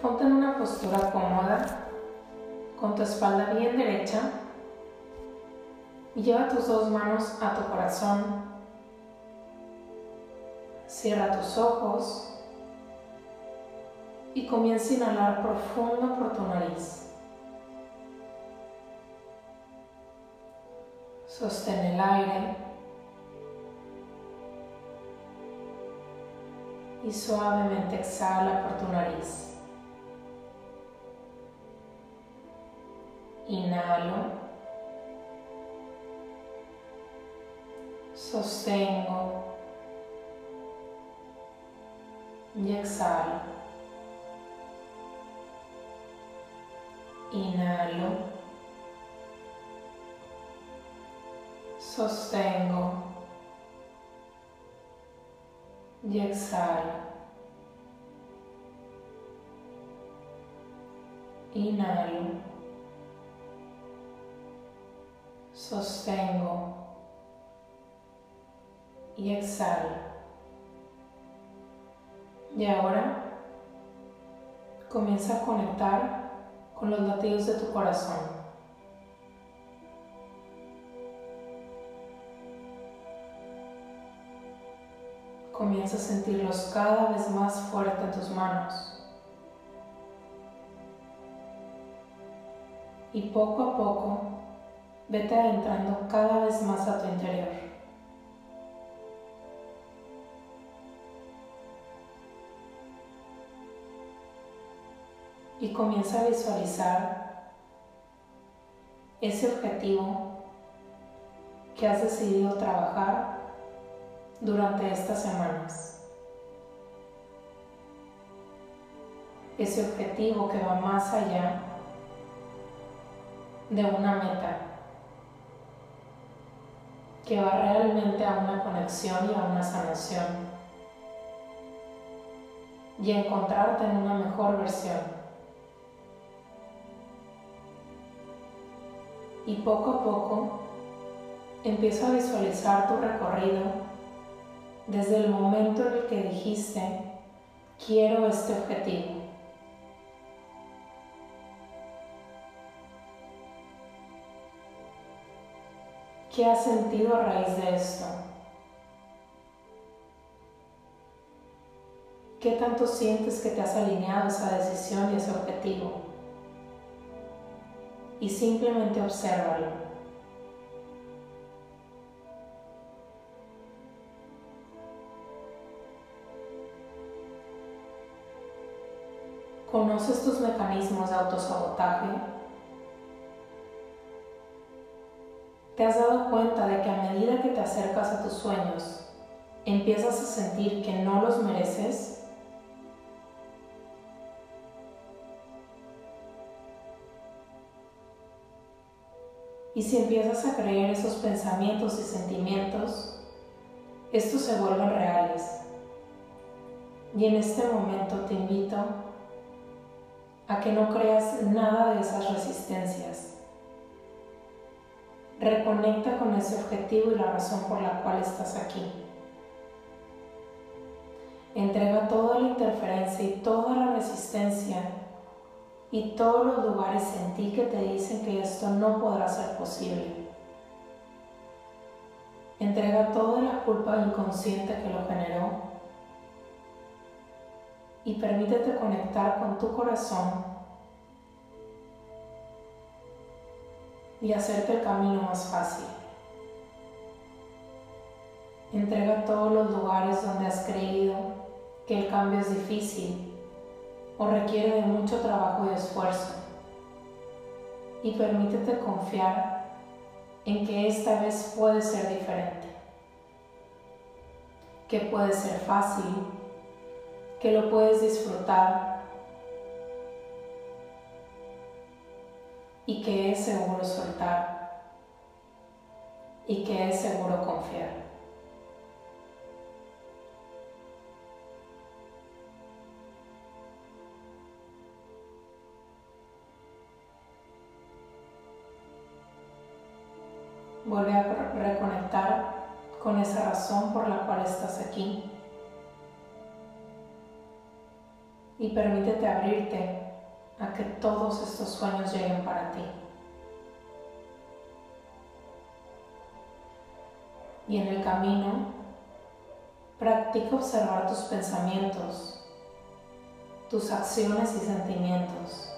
Ponte en una postura cómoda, con tu espalda bien derecha y lleva tus dos manos a tu corazón. Cierra tus ojos y comienza a inhalar profundo por tu nariz. Sostén el aire y suavemente exhala por tu nariz. Inhalo. Sostengo. Exhalo. Inhalo. Sostengo. Exhalo. Inhalo. Sostengo y exhalo. Y ahora comienza a conectar con los latidos de tu corazón. Comienza a sentirlos cada vez más fuerte en tus manos. Y poco a poco vete adentrando cada vez más a tu interior. Y comienza a visualizar ese objetivo que has decidido trabajar durante estas semanas. Ese objetivo que va más allá de una meta que va realmente a una conexión y a una sanación y encontrarte en una mejor versión. Y poco a poco empiezo a visualizar tu recorrido desde el momento en el que dijiste, quiero este objetivo. ¿Qué has sentido a raíz de esto? ¿Qué tanto sientes que te has alineado a esa decisión y ese objetivo? Y simplemente obsérvalo. ¿Conoces tus mecanismos de autosabotaje? ¿Te has dado cuenta de que a medida que te acercas a tus sueños, empiezas a sentir que no los mereces? Y si empiezas a creer esos pensamientos y sentimientos, estos se vuelven reales. Y en este momento te invito a que no creas nada de esas resistencias Reconecta con ese objetivo y la razón por la cual estás aquí. Entrega toda la interferencia y toda la resistencia y todos los lugares en ti que te dicen que esto no podrá ser posible. Entrega toda la culpa inconsciente que lo generó y permítete conectar con tu corazón y hacerte el camino más fácil. Entrega todos los lugares donde has creído que el cambio es difícil o requiere de mucho trabajo y esfuerzo y permítete confiar en que esta vez puede ser diferente, que puede ser fácil, que lo puedes disfrutar y que es seguro soltar y que es seguro confiar. Vuelve a reconectar con esa razón por la cual estás aquí. y permítete abrirte a que todos estos sueños lleguen para ti. Y en el camino, practica observar tus pensamientos, tus acciones y sentimientos.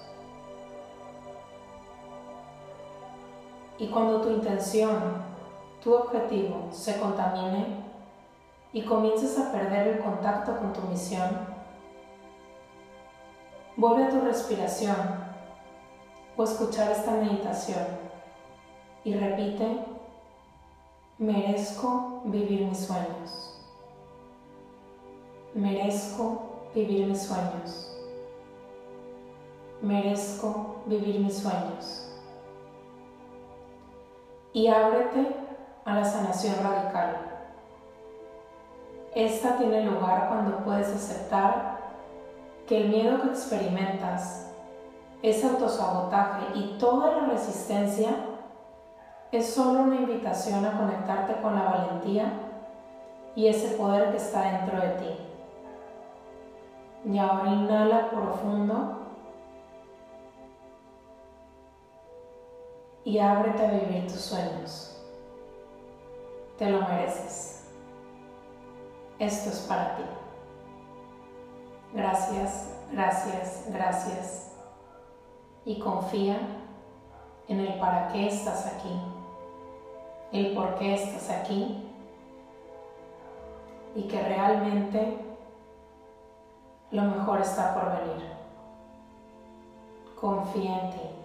Y cuando tu intención, tu objetivo se contamine y comiences a perder el contacto con tu misión, Vuelve a tu respiración o escuchar esta meditación y repite, merezco vivir mis sueños. Merezco vivir mis sueños. Merezco vivir mis sueños. Y ábrete a la sanación radical. Esta tiene lugar cuando puedes aceptar que el miedo que experimentas, ese autosabotaje y toda la resistencia es solo una invitación a conectarte con la valentía y ese poder que está dentro de ti. Y ahora inhala profundo y ábrete a vivir tus sueños. Te lo mereces. Esto es para ti. Gracias, gracias, gracias. Y confía en el para qué estás aquí, el por qué estás aquí y que realmente lo mejor está por venir. Confía en ti.